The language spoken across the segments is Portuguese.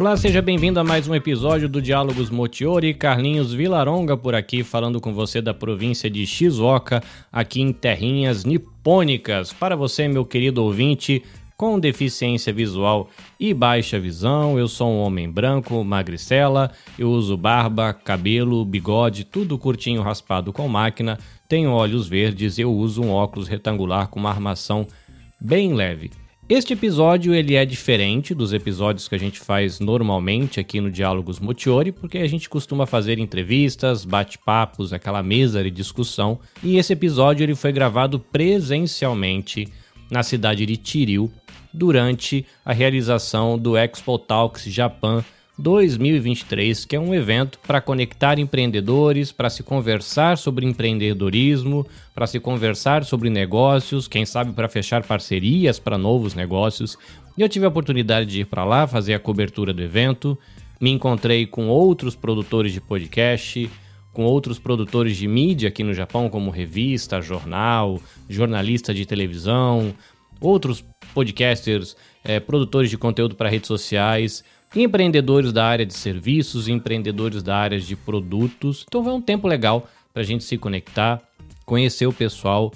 Olá, seja bem-vindo a mais um episódio do Diálogos Motiori. Carlinhos Vilaronga por aqui, falando com você da província de Shizuoka, aqui em terrinhas nipônicas. Para você, meu querido ouvinte, com deficiência visual e baixa visão, eu sou um homem branco, magricela, eu uso barba, cabelo, bigode, tudo curtinho raspado com máquina, tenho olhos verdes eu uso um óculos retangular com uma armação bem leve. Este episódio ele é diferente dos episódios que a gente faz normalmente aqui no Diálogos Motiori, porque a gente costuma fazer entrevistas, bate-papos, aquela mesa de discussão, e esse episódio ele foi gravado presencialmente na cidade de Tiril durante a realização do Expo Talks Japan 2023, que é um evento para conectar empreendedores, para se conversar sobre empreendedorismo, para se conversar sobre negócios, quem sabe para fechar parcerias para novos negócios. E eu tive a oportunidade de ir para lá fazer a cobertura do evento, me encontrei com outros produtores de podcast, com outros produtores de mídia aqui no Japão, como revista, jornal, jornalista de televisão, outros podcasters, é, produtores de conteúdo para redes sociais empreendedores da área de serviços, empreendedores da área de produtos. Então vai um tempo legal para a gente se conectar, conhecer o pessoal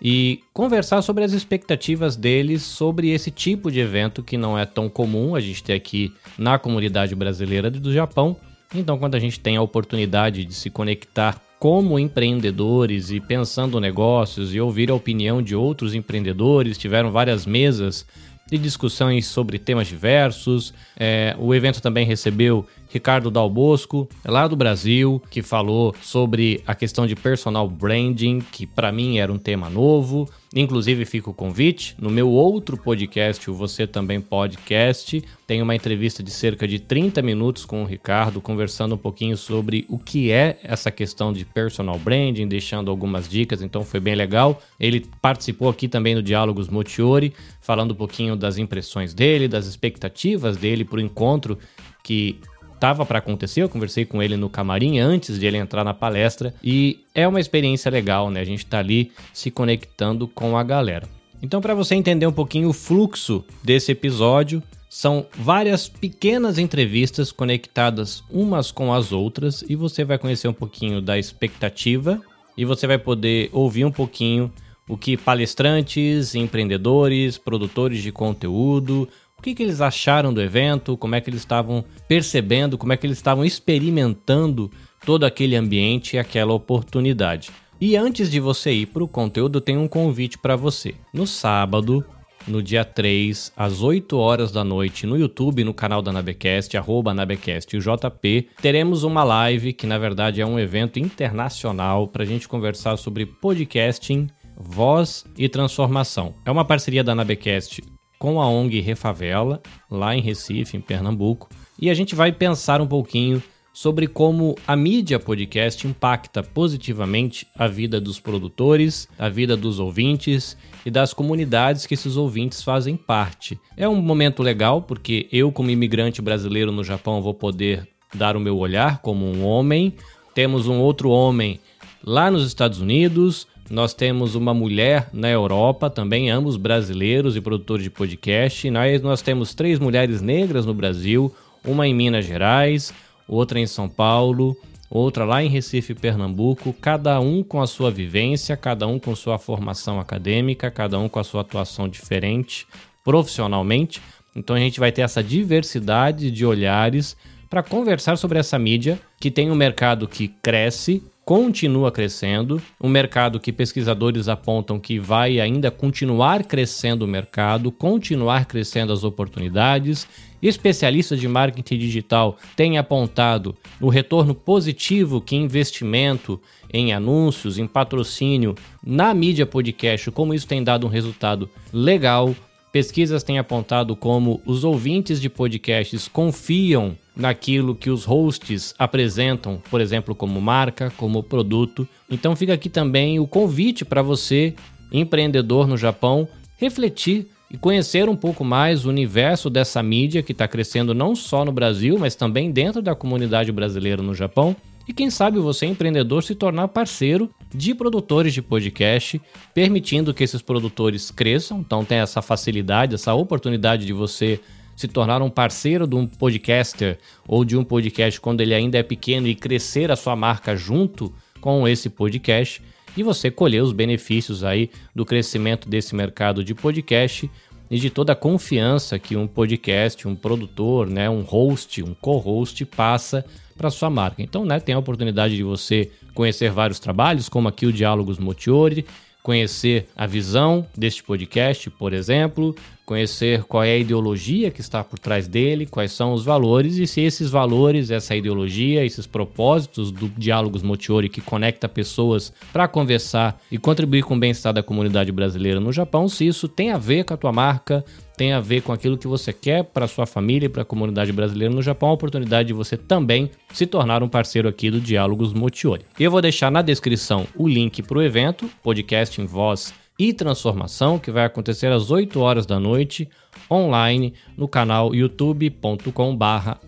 e conversar sobre as expectativas deles sobre esse tipo de evento que não é tão comum a gente ter aqui na comunidade brasileira do Japão. Então, quando a gente tem a oportunidade de se conectar como empreendedores e pensando negócios e ouvir a opinião de outros empreendedores, tiveram várias mesas de discussões sobre temas diversos. É, o evento também recebeu Ricardo Dalbosco, lá do Brasil, que falou sobre a questão de personal branding, que para mim era um tema novo. Inclusive, fica o convite. No meu outro podcast, o Você Também Podcast, tem uma entrevista de cerca de 30 minutos com o Ricardo, conversando um pouquinho sobre o que é essa questão de personal branding, deixando algumas dicas, então foi bem legal. Ele participou aqui também no Diálogos Motiori, falando um pouquinho das impressões dele, das expectativas dele para o encontro que estava para acontecer. Eu conversei com ele no camarim antes de ele entrar na palestra e é uma experiência legal, né? A gente está ali se conectando com a galera. Então, para você entender um pouquinho o fluxo desse episódio, são várias pequenas entrevistas conectadas umas com as outras e você vai conhecer um pouquinho da expectativa e você vai poder ouvir um pouquinho o que palestrantes, empreendedores, produtores de conteúdo, o que, que eles acharam do evento, como é que eles estavam percebendo, como é que eles estavam experimentando todo aquele ambiente e aquela oportunidade. E antes de você ir para o conteúdo, tem um convite para você. No sábado, no dia 3, às 8 horas da noite, no YouTube, no canal da Nabecast, arroba Nabecast JP, teremos uma live que na verdade é um evento internacional para a gente conversar sobre podcasting, voz e transformação. É uma parceria da Nabecast com a ONG Refavela, lá em Recife, em Pernambuco, e a gente vai pensar um pouquinho sobre como a mídia podcast impacta positivamente a vida dos produtores, a vida dos ouvintes e das comunidades que esses ouvintes fazem parte. É um momento legal porque eu, como imigrante brasileiro no Japão, vou poder dar o meu olhar como um homem. Temos um outro homem lá nos Estados Unidos, nós temos uma mulher na Europa, também ambos brasileiros e produtores de podcast. Nós, nós temos três mulheres negras no Brasil, uma em Minas Gerais, outra em São Paulo, outra lá em Recife, Pernambuco, cada um com a sua vivência, cada um com sua formação acadêmica, cada um com a sua atuação diferente profissionalmente. Então a gente vai ter essa diversidade de olhares para conversar sobre essa mídia que tem um mercado que cresce continua crescendo, um mercado que pesquisadores apontam que vai ainda continuar crescendo o mercado, continuar crescendo as oportunidades. Especialistas de marketing digital têm apontado o retorno positivo que investimento em anúncios, em patrocínio na mídia podcast, como isso tem dado um resultado legal. Pesquisas têm apontado como os ouvintes de podcasts confiam naquilo que os hosts apresentam, por exemplo, como marca, como produto. Então fica aqui também o convite para você, empreendedor no Japão, refletir e conhecer um pouco mais o universo dessa mídia que está crescendo não só no Brasil, mas também dentro da comunidade brasileira no Japão. E quem sabe você, empreendedor, se tornar parceiro de produtores de podcast, permitindo que esses produtores cresçam. Então tem essa facilidade, essa oportunidade de você se tornar um parceiro de um podcaster ou de um podcast quando ele ainda é pequeno e crescer a sua marca junto com esse podcast e você colher os benefícios aí do crescimento desse mercado de podcast e de toda a confiança que um podcast, um produtor, né, um host, um co-host passa para sua marca. Então, né, tem a oportunidade de você conhecer vários trabalhos, como aqui o Diálogos Motiori, conhecer a visão deste podcast, por exemplo, conhecer qual é a ideologia que está por trás dele, quais são os valores e se esses valores, essa ideologia, esses propósitos do Diálogos Motiori que conecta pessoas para conversar e contribuir com o bem-estar da comunidade brasileira no Japão, se isso tem a ver com a tua marca, tem a ver com aquilo que você quer para sua família e para a comunidade brasileira no Japão, a oportunidade de você também se tornar um parceiro aqui do Diálogos Motiori. Eu vou deixar na descrição o link para o evento, podcast em voz e transformação, que vai acontecer às 8 horas da noite, online, no canal youtube.com barra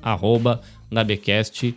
nabecastjp.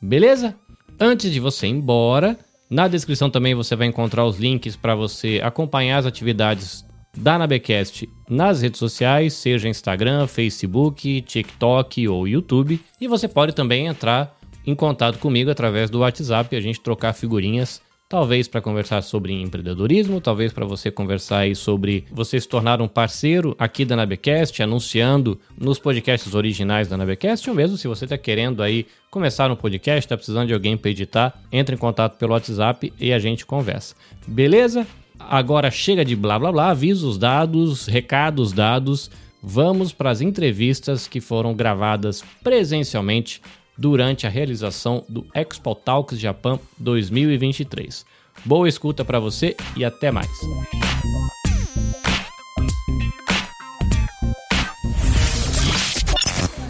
Beleza? Antes de você ir embora, na descrição também você vai encontrar os links para você acompanhar as atividades da Nabecast nas redes sociais, seja Instagram, Facebook, TikTok ou YouTube. E você pode também entrar em contato comigo através do WhatsApp e a gente trocar figurinhas talvez para conversar sobre empreendedorismo, talvez para você conversar aí sobre você se tornar um parceiro aqui da Nabecast, anunciando nos podcasts originais da Nabecast, ou mesmo se você está querendo aí começar um podcast, está precisando de alguém para editar, entre em contato pelo WhatsApp e a gente conversa. Beleza? Agora chega de blá blá blá, avisos dados, recados dados. Vamos para as entrevistas que foram gravadas presencialmente durante a realização do Expo Talks Japan 2023. Boa escuta para você e até mais.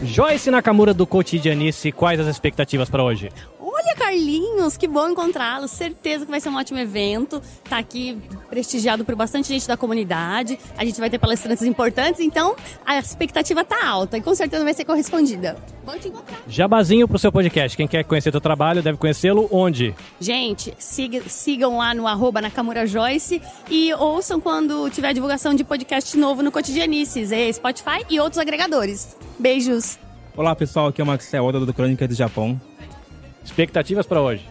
Joyce Nakamura do Cotidianice, quais as expectativas para hoje? Carlinhos, que bom encontrá-lo. Certeza que vai ser um ótimo evento. Tá aqui prestigiado por bastante gente da comunidade. A gente vai ter palestrantes importantes, então a expectativa tá alta e com certeza vai ser correspondida. Bom te encontrar. Jabazinho pro seu podcast. Quem quer conhecer teu trabalho deve conhecê-lo onde? Gente, siga, sigam lá no arroba Nakamura Joyce e ouçam quando tiver divulgação de podcast novo no Cotidianices, Spotify e outros agregadores. Beijos! Olá pessoal, aqui é o Maxel Oda do Crônica do Japão. Expectativas para hoje?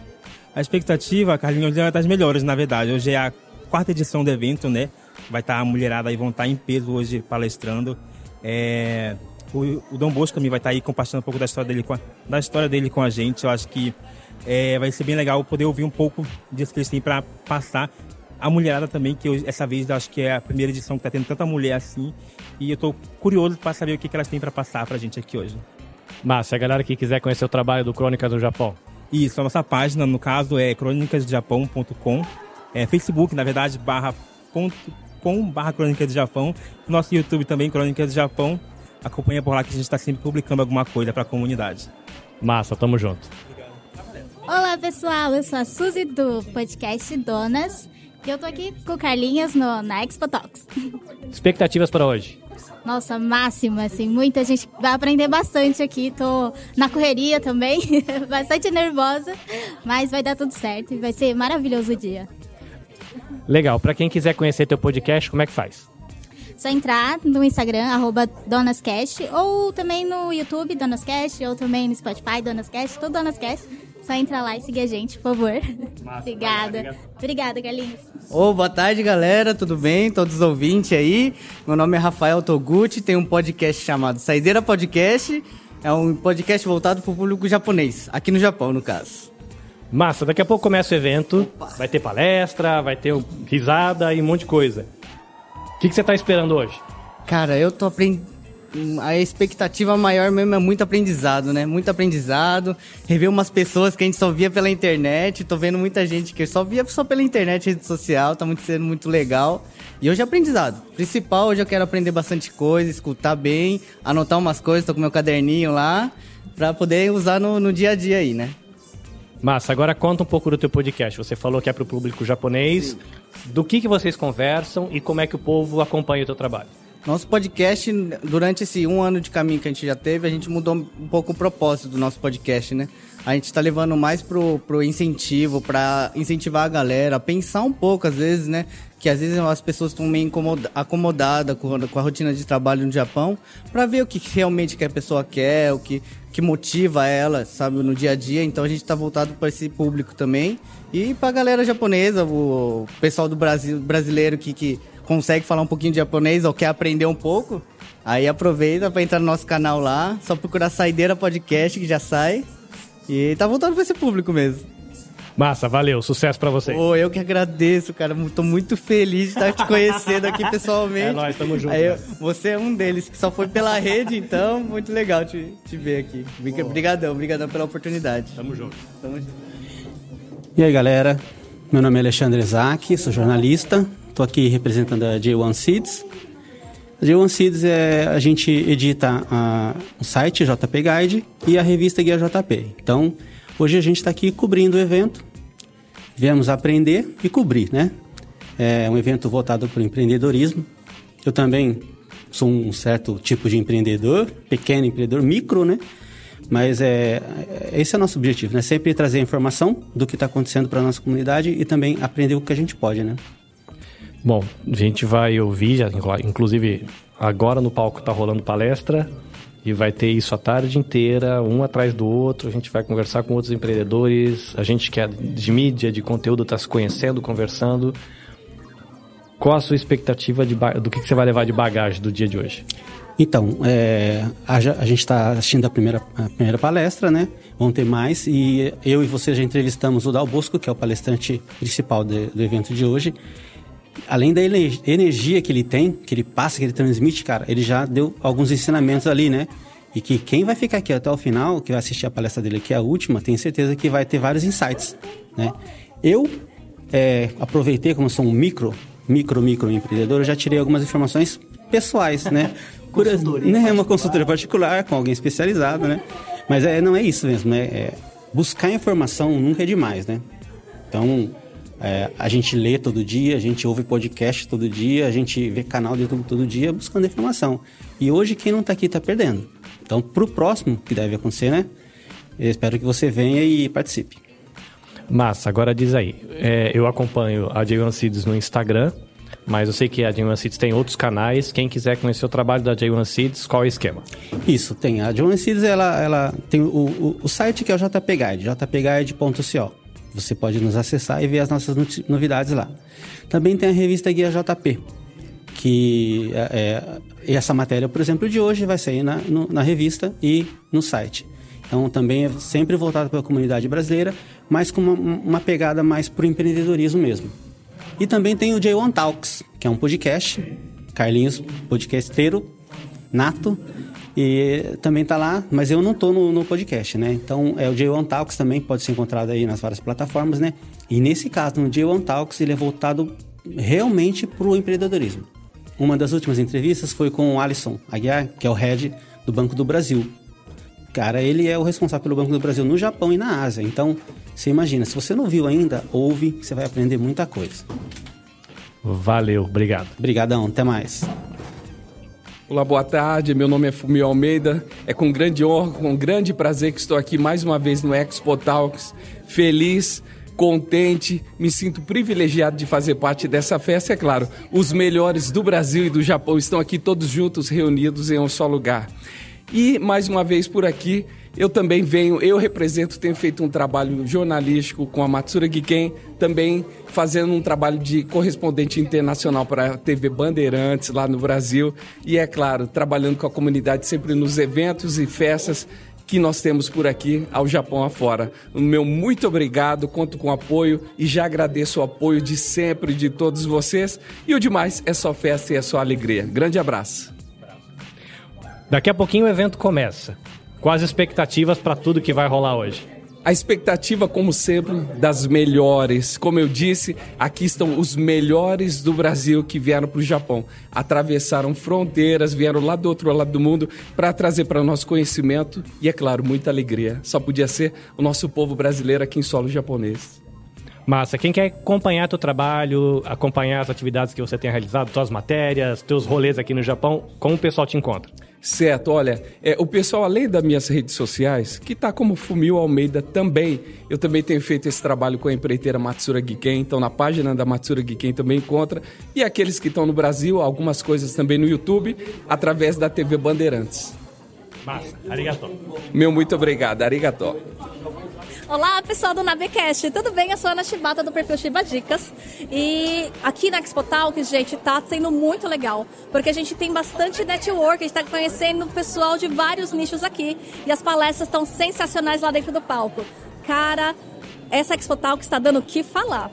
A expectativa, Carlinhos, é das melhores, na verdade. Hoje é a quarta edição do evento, né? Vai estar a mulherada aí, vão estar em peso hoje palestrando. É... O, o Dom Bosco também vai estar aí compartilhando um pouco da história dele com a, da história dele com a gente. Eu acho que é, vai ser bem legal poder ouvir um pouco disso que eles têm para passar. A mulherada também, que eu, essa vez eu acho que é a primeira edição que está tendo tanta mulher assim. E eu estou curioso para saber o que, que elas têm para passar para a gente aqui hoje. Mas se a galera que quiser conhecer o trabalho do Crônicas do Japão. Isso, a nossa página, no caso, é crônicasdojapão.com. É Facebook, na verdade, barra ponto com barra Crônicas do Japão. Nosso YouTube também, Crônicas do Japão. Acompanha por lá que a gente está sempre publicando alguma coisa para a comunidade. Massa, tamo junto. Olá, pessoal. Eu sou a Suzy do podcast Donas. Eu tô aqui com o Carlinhos no, na Expo Talks. Expectativas para hoje? Nossa, máxima, assim, muita gente vai aprender bastante aqui. Tô na correria também, bastante nervosa, mas vai dar tudo certo e vai ser maravilhoso o dia. Legal. Para quem quiser conhecer teu podcast, como é que faz? Só entrar no Instagram, arroba DonasCast, ou também no YouTube, DonasCast, ou também no Spotify, DonasCast, tudo DonasCast. Só entra lá e seguir a gente, por favor. Massa, Obrigada. Obrigada, Carlinhos. Ô, oh, boa tarde, galera. Tudo bem? Todos os ouvintes aí. Meu nome é Rafael Toguchi, tenho um podcast chamado Saideira Podcast. É um podcast voltado para o público japonês, aqui no Japão, no caso. Massa, daqui a pouco começa o evento. Opa. Vai ter palestra, vai ter risada e um monte de coisa. O que, que você está esperando hoje? Cara, eu tô aprendendo a expectativa maior mesmo é muito aprendizado, né? Muito aprendizado. Rever umas pessoas que a gente só via pela internet. Tô vendo muita gente que só via só pela internet, rede social. Tá muito sendo muito legal. E hoje é aprendizado. Principal, hoje eu quero aprender bastante coisa, escutar bem, anotar umas coisas. Tô com meu caderninho lá. Pra poder usar no, no dia a dia aí, né? Massa, agora conta um pouco do teu podcast. Você falou que é para o público japonês. Sim. Do que, que vocês conversam e como é que o povo acompanha o teu trabalho? Nosso podcast, durante esse um ano de caminho que a gente já teve, a gente mudou um pouco o propósito do nosso podcast, né? A gente está levando mais pro, pro incentivo, para incentivar a galera a pensar um pouco, às vezes, né? Que às vezes as pessoas estão meio acomodadas com, com a rotina de trabalho no Japão, para ver o que realmente que a pessoa quer, o que, que motiva ela, sabe, no dia a dia. Então a gente está voltado para esse público também. E para a galera japonesa, o pessoal do Brasil brasileiro que, que consegue falar um pouquinho de japonês ou quer aprender um pouco, aí aproveita para entrar no nosso canal lá, só procurar Saideira Podcast que já sai. E tá voltando para esse público mesmo. Massa, valeu, sucesso para você. Pô, eu que agradeço, cara. Tô muito feliz de estar te conhecendo aqui pessoalmente. É nóis, tamo junto. Eu, você é um deles que só foi pela rede, então muito legal te, te ver aqui. Obrigadão, obrigadão pela oportunidade. Tamo junto. Tamo junto. E aí, galera? Meu nome é Alexandre Zac, sou jornalista, Estou aqui representando a J1 Seeds. A J1 Seeds é a gente edita a, o site JP Guide e a revista Guia JP. Então, hoje a gente está aqui cobrindo o evento. Viemos aprender e cobrir, né? É um evento voltado para o empreendedorismo. Eu também sou um certo tipo de empreendedor, pequeno empreendedor, micro, né? Mas é, é esse é o nosso objetivo, né? Sempre trazer informação do que está acontecendo para a nossa comunidade e também aprender o que a gente pode, né? Bom, a gente vai ouvir, já, inclusive agora no palco está rolando palestra e vai ter isso a tarde inteira, um atrás do outro. A gente vai conversar com outros empreendedores, a gente que é de mídia, de conteúdo, está se conhecendo, conversando. Qual a sua expectativa de, do que, que você vai levar de bagagem do dia de hoje? Então, é, a, a, gente está assistindo a primeira, a primeira palestra, né? Vão ter mais e eu e você já entrevistamos o Dal Bosco, que é o palestrante principal de, do evento de hoje além da energia que ele tem, que ele passa, que ele transmite, cara, ele já deu alguns ensinamentos ali, né? E que quem vai ficar aqui até o final, que vai assistir a palestra dele, que é a última, tem certeza que vai ter vários insights, né? Eu é, aproveitei, como sou um micro, micro, micro empreendedor, eu já tirei algumas informações pessoais, né? consultoria né? Uma consultoria particular com alguém especializado, né? Mas é, não é isso mesmo, né? É, buscar informação nunca é demais, né? Então, é, a gente lê todo dia, a gente ouve podcast todo dia, a gente vê canal de YouTube todo dia buscando informação. E hoje quem não está aqui está perdendo. Então, para o próximo que deve acontecer, né? Eu espero que você venha e participe. Massa, agora diz aí. É, eu acompanho a J1 Seeds no Instagram, mas eu sei que a J1 Seeds tem outros canais. Quem quiser conhecer o trabalho da J1 Seeds, qual é o esquema? Isso, tem. A J1 Seeds, ela, ela tem o, o, o site que é o JP Guide, jpguide.co. Você pode nos acessar e ver as nossas novidades lá. Também tem a revista Guia JP, que é, é, essa matéria, por exemplo, de hoje vai sair na, no, na revista e no site. Então, também é sempre voltado para a comunidade brasileira, mas com uma, uma pegada mais para o empreendedorismo mesmo. E também tem o J1 Talks, que é um podcast, Carlinhos, podcasteiro nato, e também tá lá, mas eu não tô no, no podcast, né? Então, é o J1 Talks também pode ser encontrado aí nas várias plataformas, né? E nesse caso, no J1 Talks, ele é voltado realmente para o empreendedorismo. Uma das últimas entrevistas foi com o Alisson Aguiar, que é o head do Banco do Brasil. Cara, ele é o responsável pelo Banco do Brasil no Japão e na Ásia. Então, você imagina, se você não viu ainda, ouve, você vai aprender muita coisa. Valeu, obrigado. Obrigadão, até mais. Olá, boa tarde. Meu nome é Fumio Almeida. É com grande honra, com grande prazer que estou aqui mais uma vez no Expo Talks. Feliz, contente, me sinto privilegiado de fazer parte dessa festa. É claro, os melhores do Brasil e do Japão estão aqui todos juntos, reunidos em um só lugar. E mais uma vez por aqui, eu também venho, eu represento, tenho feito um trabalho jornalístico com a Matsura Giken, também fazendo um trabalho de correspondente internacional para a TV Bandeirantes lá no Brasil. E é claro, trabalhando com a comunidade sempre nos eventos e festas que nós temos por aqui ao Japão afora. O meu muito obrigado, conto com apoio e já agradeço o apoio de sempre de todos vocês. E o demais é só festa e é só alegria. Grande abraço. Daqui a pouquinho o evento começa. Quais expectativas para tudo que vai rolar hoje? A expectativa, como sempre, das melhores. Como eu disse, aqui estão os melhores do Brasil que vieram para o Japão. Atravessaram fronteiras, vieram lá do outro lado do mundo para trazer para nosso conhecimento e, é claro, muita alegria. Só podia ser o nosso povo brasileiro aqui em solo japonês. Massa, quem quer acompanhar teu trabalho, acompanhar as atividades que você tem realizado, tuas matérias, teus rolês aqui no Japão, como o pessoal te encontra? Certo, olha, é, o pessoal, além das minhas redes sociais, que tá como Fumil Almeida também, eu também tenho feito esse trabalho com a empreiteira Matsura Giken, então na página da Matsura Giken também encontra, e aqueles que estão no Brasil, algumas coisas também no YouTube, através da TV Bandeirantes. Massa, arigato. Meu muito obrigado, arigato. Olá, pessoal do Nabecast, tudo bem? Eu sou a Ana Shibata do perfil Shiba Dicas. E aqui na Expo Talk, gente, tá sendo muito legal, porque a gente tem bastante network, a gente tá conhecendo pessoal de vários nichos aqui e as palestras estão sensacionais lá dentro do palco. Cara, essa Expo Talk está dando o que falar.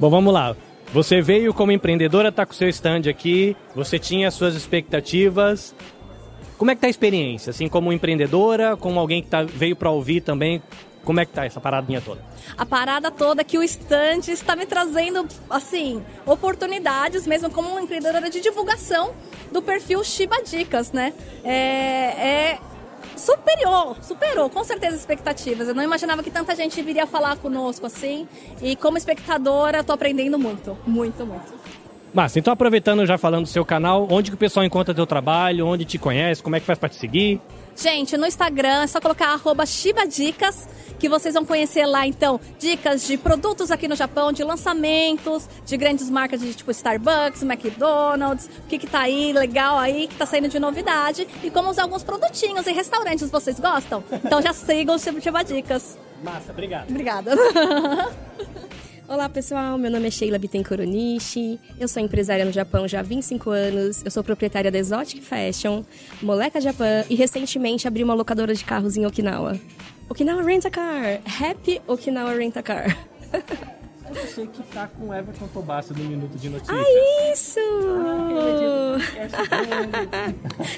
Bom, vamos lá. Você veio como empreendedora, tá com seu stand aqui, você tinha suas expectativas. Como é que tá a experiência? Assim, como empreendedora, como alguém que tá, veio para ouvir também, como é que tá essa paradinha toda? A parada toda que o stand está me trazendo, assim, oportunidades mesmo como uma empreendedora de divulgação do perfil Shiba Dicas, né? É, é superior, superou com certeza as expectativas. Eu não imaginava que tanta gente viria falar conosco assim. E como espectadora, tô aprendendo muito, muito, muito. Massa, então aproveitando já falando do seu canal, onde que o pessoal encontra teu trabalho, onde te conhece, como é que faz para te seguir? Gente, no Instagram é só colocar arroba Shibadicas, que vocês vão conhecer lá, então, dicas de produtos aqui no Japão, de lançamentos, de grandes marcas de tipo Starbucks, McDonald's, o que que tá aí legal aí, que tá saindo de novidade, e como usar alguns produtinhos em restaurantes, vocês gostam? Então já sigam o Shibadicas. Massa, obrigado. Obrigada. Olá pessoal, meu nome é Sheila Bittencourt Onishi, eu sou empresária no Japão já há 25 anos, eu sou proprietária da Exotic Fashion, Moleca Japan e recentemente abri uma locadora de carros em Okinawa. Okinawa Rent a Car! Happy Okinawa Rent a Car! É você que tá com o Everton Tobasso no Minuto de Notícias. Ah, isso!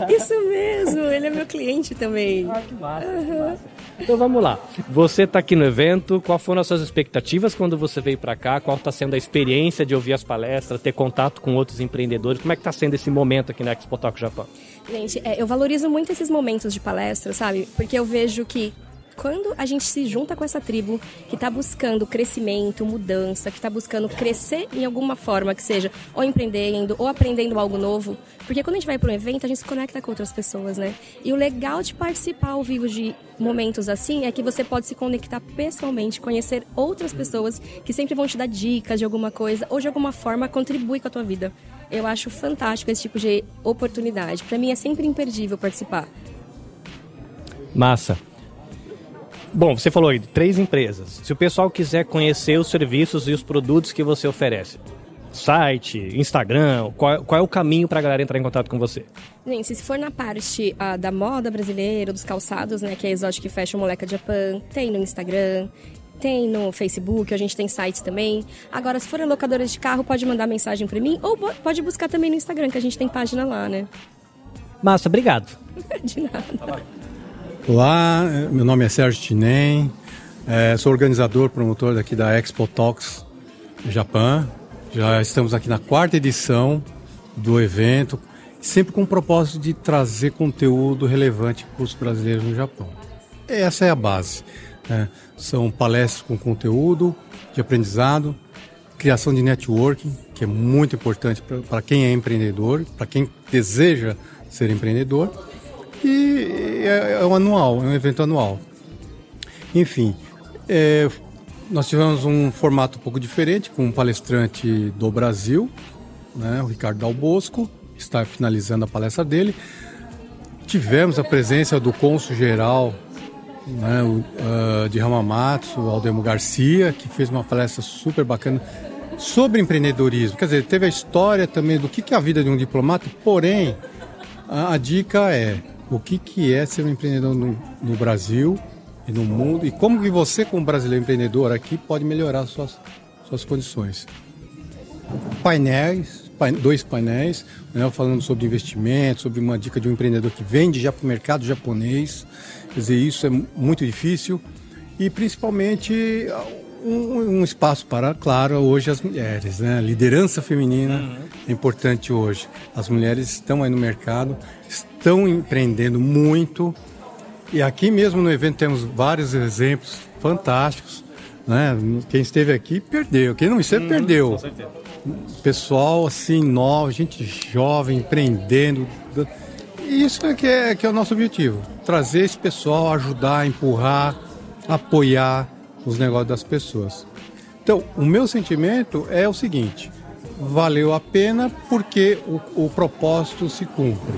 isso mesmo, ele é meu cliente também. Ah, que massa, que massa. Então vamos lá. Você está aqui no evento, qual foram as suas expectativas quando você veio para cá? Qual está sendo a experiência de ouvir as palestras, ter contato com outros empreendedores? Como é que está sendo esse momento aqui na Expo Talk Japão? Gente, é, eu valorizo muito esses momentos de palestra, sabe? Porque eu vejo que quando a gente se junta com essa tribo que está buscando crescimento, mudança, que está buscando crescer em alguma forma, que seja ou empreendendo ou aprendendo algo novo, porque quando a gente vai para um evento, a gente se conecta com outras pessoas, né? E o legal de participar ao vivo de momentos assim é que você pode se conectar pessoalmente, conhecer outras pessoas que sempre vão te dar dicas de alguma coisa ou de alguma forma contribuir com a tua vida. Eu acho fantástico esse tipo de oportunidade. Para mim é sempre imperdível participar. Massa. Bom, você falou aí de três empresas. Se o pessoal quiser conhecer os serviços e os produtos que você oferece, site, Instagram, qual, qual é o caminho para a galera entrar em contato com você? Gente, se for na parte uh, da moda brasileira, dos calçados, né, que é Exotic Fashion Moleca Japan, tem no Instagram, tem no Facebook, a gente tem sites também. Agora, se for locadora de carro, pode mandar mensagem para mim ou pode buscar também no Instagram, que a gente tem página lá, né? Massa, obrigado. de nada. Olá, meu nome é Sérgio Tinem, é, sou organizador, promotor daqui da Expo Talks Japão. Já estamos aqui na quarta edição do evento, sempre com o propósito de trazer conteúdo relevante para os brasileiros no Japão. Essa é a base. Né? São palestras com conteúdo de aprendizado, criação de networking, que é muito importante para quem é empreendedor, para quem deseja ser empreendedor e é, é um anual, é um evento anual. Enfim, é, nós tivemos um formato um pouco diferente, com um palestrante do Brasil, né, o Ricardo Dalbosco, está finalizando a palestra dele. Tivemos a presença do cônsul geral né, uh, de Ramamatsu, o Aldemo Garcia, que fez uma palestra super bacana sobre empreendedorismo. Quer dizer, teve a história também do que, que é a vida de um diplomata, porém, a, a dica é o que, que é ser um empreendedor no, no, Brasil e no mundo e como que você, como brasileiro empreendedor aqui, pode melhorar suas, suas condições. Painéis, dois painéis, né, falando sobre investimento, sobre uma dica de um empreendedor que vende já para o mercado japonês. Quer dizer, isso é muito difícil. E principalmente um, um, espaço para, claro, hoje as mulheres. Né? Liderança feminina uhum. é importante hoje. As mulheres estão aí no mercado, estão empreendendo muito. E aqui mesmo no evento temos vários exemplos fantásticos. Né? Quem esteve aqui perdeu, quem não esteve perdeu. Com certeza. Pessoal assim, novo, gente jovem, empreendendo. Isso é que, é que é o nosso objetivo. Trazer esse pessoal, ajudar, empurrar, apoiar os negócios das pessoas. Então, o meu sentimento é o seguinte: valeu a pena porque o, o propósito se cumpre.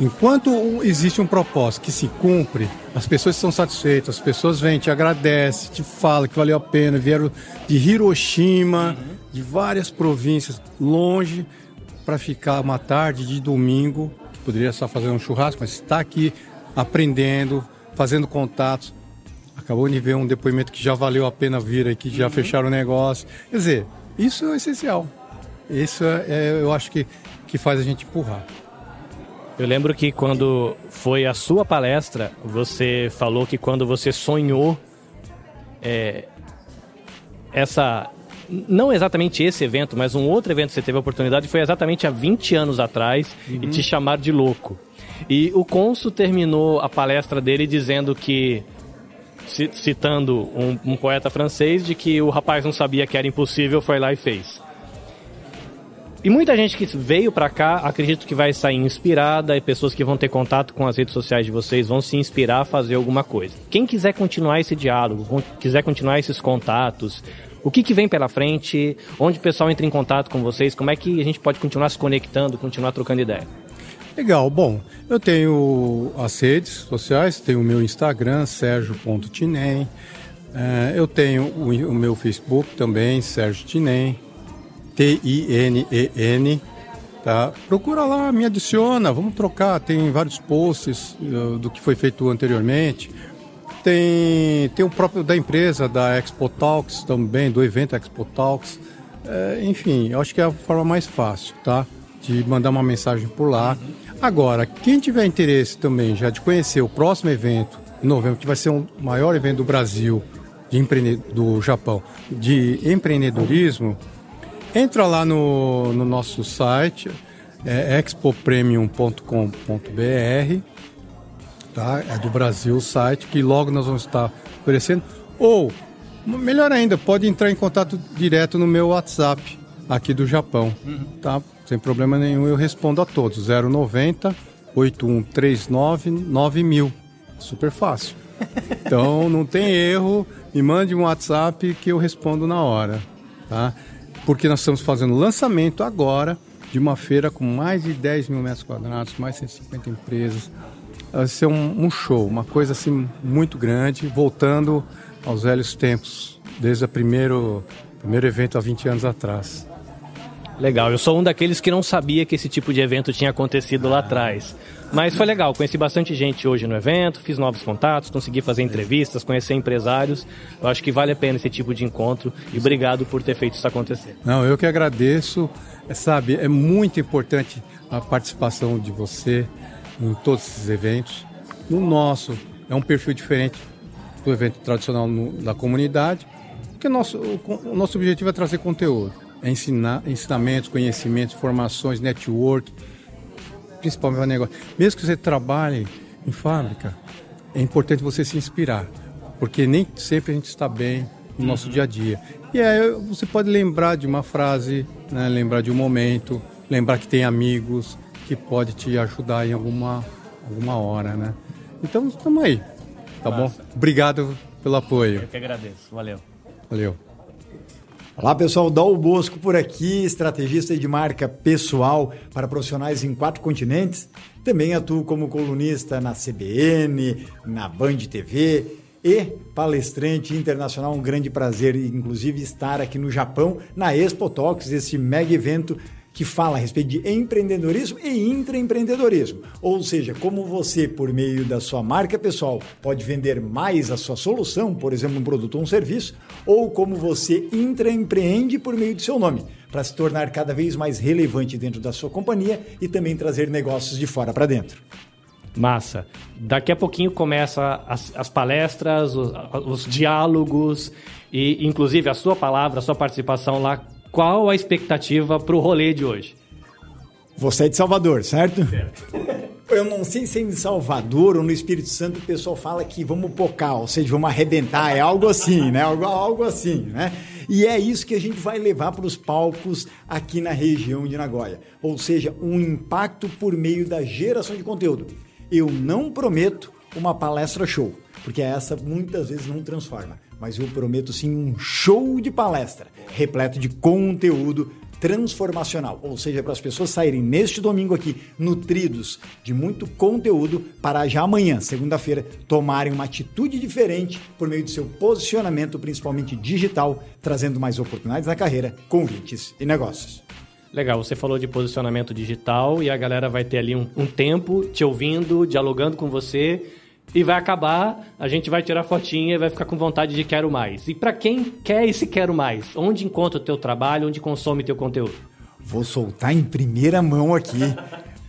Enquanto existe um propósito que se cumpre, as pessoas estão satisfeitas, as pessoas vêm, te agradecem, te falam que valeu a pena, vieram de Hiroshima, de várias províncias, longe, para ficar uma tarde de domingo, poderia só fazer um churrasco, mas está aqui aprendendo, fazendo contatos. Acabou de ver um depoimento que já valeu a pena vir aqui, já fecharam o negócio. Quer dizer, isso é o essencial. Isso é, é, eu acho que, que faz a gente empurrar. Eu lembro que quando foi a sua palestra, você falou que quando você sonhou é, essa. Não exatamente esse evento, mas um outro evento que você teve a oportunidade foi exatamente há 20 anos atrás e te chamaram de louco. E o Consul terminou a palestra dele dizendo que, citando um, um poeta francês, de que o rapaz não sabia que era impossível, foi lá e fez. E muita gente que veio pra cá, acredito que vai sair inspirada e pessoas que vão ter contato com as redes sociais de vocês vão se inspirar a fazer alguma coisa. Quem quiser continuar esse diálogo, quiser continuar esses contatos, o que, que vem pela frente, onde o pessoal entra em contato com vocês, como é que a gente pode continuar se conectando, continuar trocando ideia? Legal, bom, eu tenho as redes sociais, tenho o meu Instagram, sergio.tinem, eh, eu tenho o, meu Facebook também, Sérgio Tinem, T-I-N-E-N, tá? Procura lá, me adiciona, vamos trocar, tem vários posts eh, do que foi feito anteriormente, tem, tem o próprio da empresa, da Expo Talks também, do evento Expo Talks, Eh, enfim, eu acho que é a forma mais fácil, tá? De mandar uma mensagem por lá. Agora, quem tiver interesse também já de conhecer o próximo evento, em novembro, que vai ser o maior evento do Brasil, de empreende- do Japão, de empreendedorismo, entra lá no, no nosso site, é expopremium.com.br, tá? É do Brasil o site, que logo nós vamos estar oferecendo. Ou, melhor ainda, pode entrar em contato direto no meu WhatsApp aqui do Japão, tá? Sem problema nenhum, eu respondo a todos. 090 8139 9000. Super fácil. Então não tem erro, me mande um WhatsApp que eu respondo na hora, tá? Porque nós estamos fazendo lançamento agora de uma feira com mais de 10 mil metros quadrados, mais de 150 empresas. Vai ser um, um show, uma coisa assim muito grande, voltando aos velhos tempos, desde o primeiro, primeiro evento há 20 anos atrás. Legal, eu sou um daqueles que não sabia que esse tipo de evento tinha acontecido lá atrás. Mas foi legal, conheci bastante gente hoje no evento, fiz novos contatos, consegui fazer entrevistas, conhecer empresários. Eu acho que vale a pena esse tipo de encontro e obrigado por ter feito isso acontecer. Não, eu que agradeço. É, sabe, é muito importante a participação de você em todos esses eventos. No nosso, é um perfil diferente do evento tradicional no- da comunidade, porque o nosso, o, o nosso objetivo é trazer conteúdo, ensinar ensinamentos, conhecimentos, formações, network, principalmente para negócio. Mesmo que você trabalhe em fábrica, é importante você se inspirar, porque nem sempre a gente está bem no nosso dia a dia. E aí você pode lembrar de uma frase, né, lembrar de um momento, lembrar que tem amigos que pode te ajudar em alguma, alguma hora, né? Então estamos aí, tá bom? Obrigado pelo apoio. Eu que agradeço, valeu. Valeu. Olá pessoal, Dal Bosco por aqui, estrategista de marca pessoal para profissionais em quatro continentes. Também atuo como colunista na CBN, na Band TV e palestrante internacional. Um grande prazer, inclusive, estar aqui no Japão, na Expo Talks, esse mega evento que fala a respeito de empreendedorismo e intraempreendedorismo. Ou seja, como você, por meio da sua marca pessoal, pode vender mais a sua solução, por exemplo, um produto ou um serviço, ou como você intraempreende por meio do seu nome, para se tornar cada vez mais relevante dentro da sua companhia e também trazer negócios de fora para dentro. Massa. Daqui a pouquinho começa as, as palestras, os, os diálogos e, inclusive, a sua palavra, a sua participação lá. Qual a expectativa para o rolê de hoje? Você é de Salvador, certo? eu não sei se é em Salvador ou no Espírito Santo o pessoal fala que vamos pocar, ou seja, vamos arrebentar, é algo assim, né? Algo, algo assim, né? E é isso que a gente vai levar para os palcos aqui na região de Nagoya. Ou seja, um impacto por meio da geração de conteúdo. Eu não prometo uma palestra show, porque essa muitas vezes não transforma. Mas eu prometo sim um show de palestra, repleto de conteúdo transformacional, ou seja, para as pessoas saírem neste domingo aqui nutridos de muito conteúdo para já amanhã, segunda-feira, tomarem uma atitude diferente por meio do seu posicionamento, principalmente digital, trazendo mais oportunidades na carreira, convites e negócios. Legal, você falou de posicionamento digital e a galera vai ter ali um, um tempo te ouvindo, dialogando com você e vai acabar, a gente vai tirar fotinha e vai ficar com vontade de quero mais. E para quem quer esse quero mais, onde encontra o teu trabalho, onde consome teu conteúdo? Vou soltar em primeira mão aqui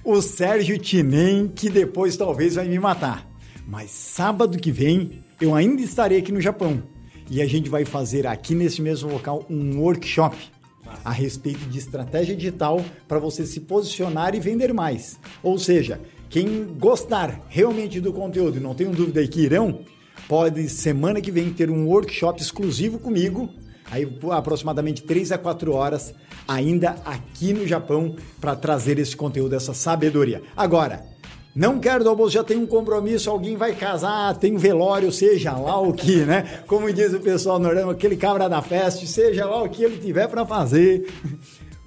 o Sérgio Tinem, que depois talvez vai me matar. Mas sábado que vem eu ainda estarei aqui no Japão e a gente vai fazer aqui nesse mesmo local um workshop a respeito de estratégia digital para você se posicionar e vender mais. Ou seja, quem gostar realmente do conteúdo e não tenho dúvida aí que irão, pode semana que vem ter um workshop exclusivo comigo, aí aproximadamente 3 a 4 horas, ainda aqui no Japão, para trazer esse conteúdo, essa sabedoria. Agora, não quero do almoço, já tem um compromisso, alguém vai casar, tem um velório, seja lá o que, né? Como diz o pessoal norte aquele cabra da festa, seja lá o que ele tiver para fazer.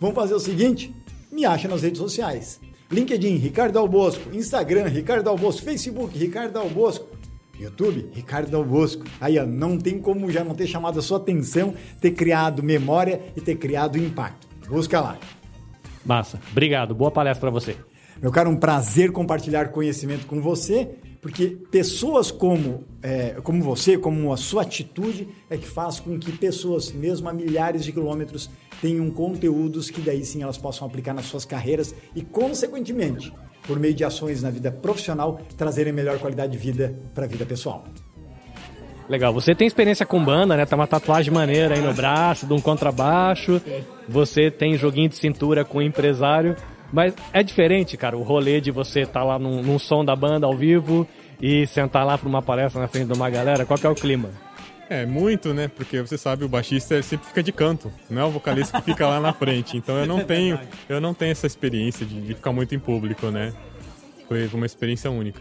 Vamos fazer o seguinte? Me acha nas redes sociais. LinkedIn, Ricardo Albosco. Instagram, Ricardo Albosco. Facebook, Ricardo Albosco. YouTube, Ricardo Albosco. Aí, ó, não tem como já não ter chamado a sua atenção, ter criado memória e ter criado impacto. Busca lá. Massa. Obrigado. Boa palestra para você. Meu caro, um prazer compartilhar conhecimento com você, porque pessoas como, é, como você, como a sua atitude, é que faz com que pessoas, mesmo a milhares de quilômetros, tenham conteúdos que daí sim elas possam aplicar nas suas carreiras e, consequentemente, por meio de ações na vida profissional, trazerem melhor qualidade de vida para a vida pessoal. Legal, você tem experiência com banda, né? Tá uma tatuagem maneira aí no braço, de um contrabaixo. Você tem joguinho de cintura com empresário. Mas é diferente, cara, o rolê de você estar tá lá num, num som da banda ao vivo e sentar lá para uma palestra na frente de uma galera. Qual que é o clima? É, muito, né? Porque você sabe, o baixista sempre fica de canto, não é o vocalista que fica lá na frente. Então eu não é tenho, eu não tenho essa experiência de, de ficar muito em público, né? Foi uma experiência única.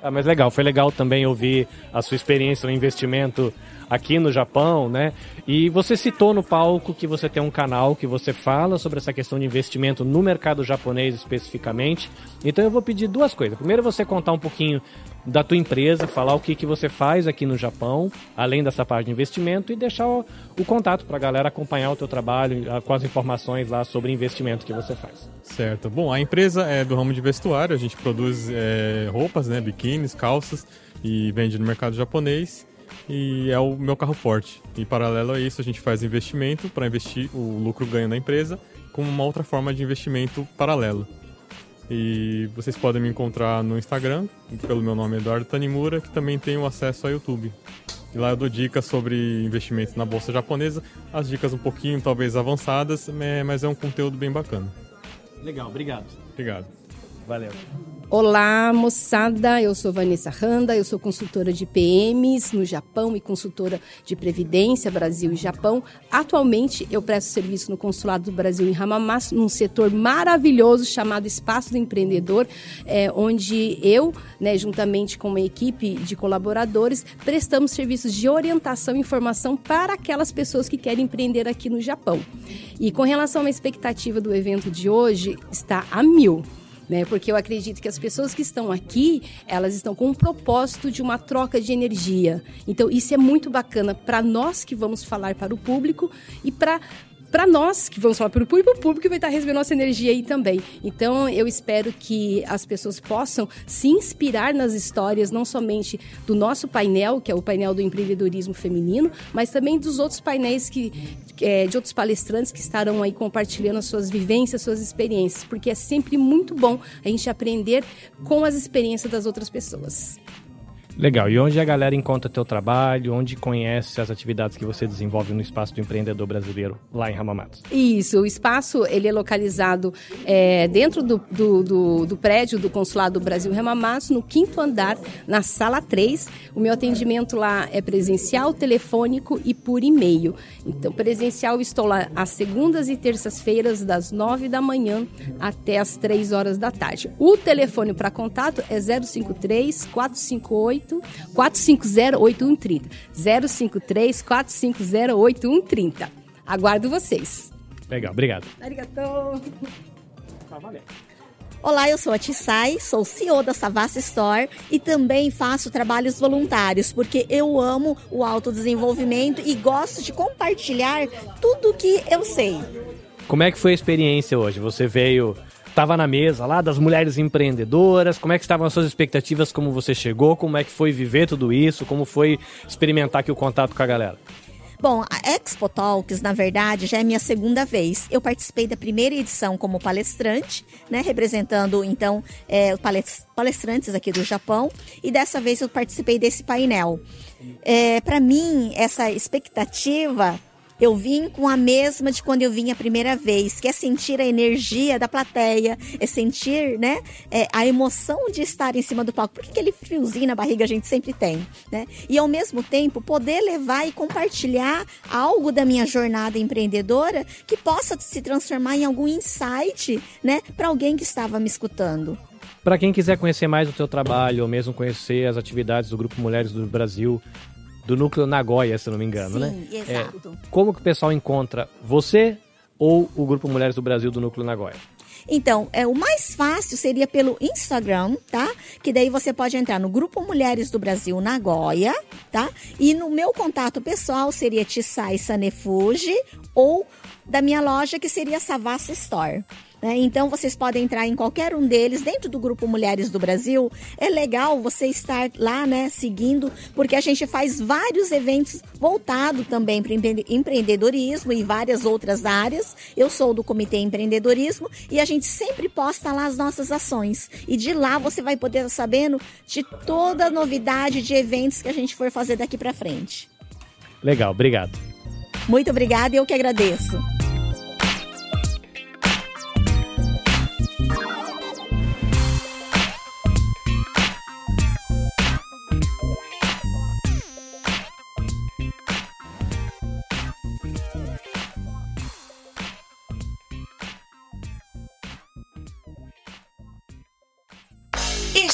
Ah, mas legal, foi legal também ouvir a sua experiência no investimento aqui no Japão, né? E você citou no palco que você tem um canal que você fala sobre essa questão de investimento no mercado japonês especificamente. Então eu vou pedir duas coisas. Primeiro você contar um pouquinho da tua empresa, falar o que, que você faz aqui no Japão, além dessa parte de investimento, e deixar o, o contato para a galera acompanhar o teu trabalho com as informações lá sobre investimento que você faz. Certo. Bom, a empresa é do ramo de vestuário, a gente produz é, roupas, né, biquínis, calças e vende no mercado japonês e é o meu carro forte. E paralelo a isso, a gente faz investimento para investir o lucro ganho na empresa com uma outra forma de investimento paralelo. E vocês podem me encontrar no Instagram, pelo meu nome Eduardo Tanimura, que também tenho acesso ao YouTube. E lá eu dou dicas sobre investimentos na bolsa japonesa, as dicas um pouquinho talvez avançadas, mas é um conteúdo bem bacana. Legal, obrigado. Obrigado. Valeu. Olá, moçada. Eu sou Vanessa Randa, eu sou consultora de PMs no Japão e consultora de Previdência Brasil e Japão. Atualmente, eu presto serviço no Consulado do Brasil em Hamamatsu, num setor maravilhoso chamado Espaço do Empreendedor, é, onde eu, né, juntamente com uma equipe de colaboradores, prestamos serviços de orientação e informação para aquelas pessoas que querem empreender aqui no Japão. E com relação à expectativa do evento de hoje, está a mil né? Porque eu acredito que as pessoas que estão aqui, elas estão com um propósito de uma troca de energia. Então, isso é muito bacana para nós que vamos falar para o público e para para nós, que vamos falar para o público, o público vai estar recebendo nossa energia aí também. Então, eu espero que as pessoas possam se inspirar nas histórias, não somente do nosso painel, que é o painel do empreendedorismo feminino, mas também dos outros painéis que, é, de outros palestrantes que estarão aí compartilhando as suas vivências, suas experiências, porque é sempre muito bom a gente aprender com as experiências das outras pessoas. Legal. E onde a galera encontra teu trabalho? Onde conhece as atividades que você desenvolve no Espaço do Empreendedor Brasileiro, lá em Ramamatos? Isso, o espaço ele é localizado é, dentro do, do, do, do, prédio do Consulado do Brasil Ramamatos, no quinto andar, na sala 3. O meu atendimento lá é presencial, telefônico e por e-mail. Então, presencial, estou lá às segundas e terças-feiras, das 9 da manhã até as 3 horas da tarde. O telefone para contato é 053 458 450 8130. 053 450 8130. Aguardo vocês. Legal, obrigado. Arigatou. Tá valendo. Olá, eu sou a Tissai, sou CEO da Savassi Store e também faço trabalhos voluntários, porque eu amo o autodesenvolvimento e gosto de compartilhar tudo que eu sei. Como é que foi a experiência hoje? Você veio estava na mesa lá das mulheres empreendedoras, como é que estavam as suas expectativas, como você chegou, como é que foi viver tudo isso, como foi experimentar aqui o contato com a galera? Bom, a Expo Talks, na verdade, já é minha segunda vez. Eu participei da primeira edição como palestrante, né, representando, então, é, palestrantes aqui do Japão, e dessa vez eu participei desse painel. É, Para mim, essa expectativa eu vim com a mesma de quando eu vim a primeira vez, que é sentir a energia da plateia, é sentir, né, é, a emoção de estar em cima do palco, porque aquele friozinho na barriga a gente sempre tem, né? E ao mesmo tempo poder levar e compartilhar algo da minha jornada empreendedora que possa se transformar em algum insight, né, para alguém que estava me escutando. Para quem quiser conhecer mais o teu trabalho, ou mesmo conhecer as atividades do Grupo Mulheres do Brasil, do núcleo Nagoya, se não me engano, Sim, né? exato. É, como que o pessoal encontra você ou o Grupo Mulheres do Brasil do núcleo Nagoya? Então, é, o mais fácil seria pelo Instagram, tá? Que daí você pode entrar no Grupo Mulheres do Brasil Nagoya, tá? E no meu contato pessoal seria Tissai Sanefuji ou da minha loja que seria Savassi Store. Né? Então vocês podem entrar em qualquer um deles dentro do grupo Mulheres do Brasil. É legal você estar lá, né, seguindo, porque a gente faz vários eventos voltados também para empreendedorismo e várias outras áreas. Eu sou do Comitê Empreendedorismo e a gente sempre posta lá as nossas ações. E de lá você vai poder estar sabendo de toda a novidade de eventos que a gente for fazer daqui para frente. Legal, obrigado. Muito obrigada e eu que agradeço.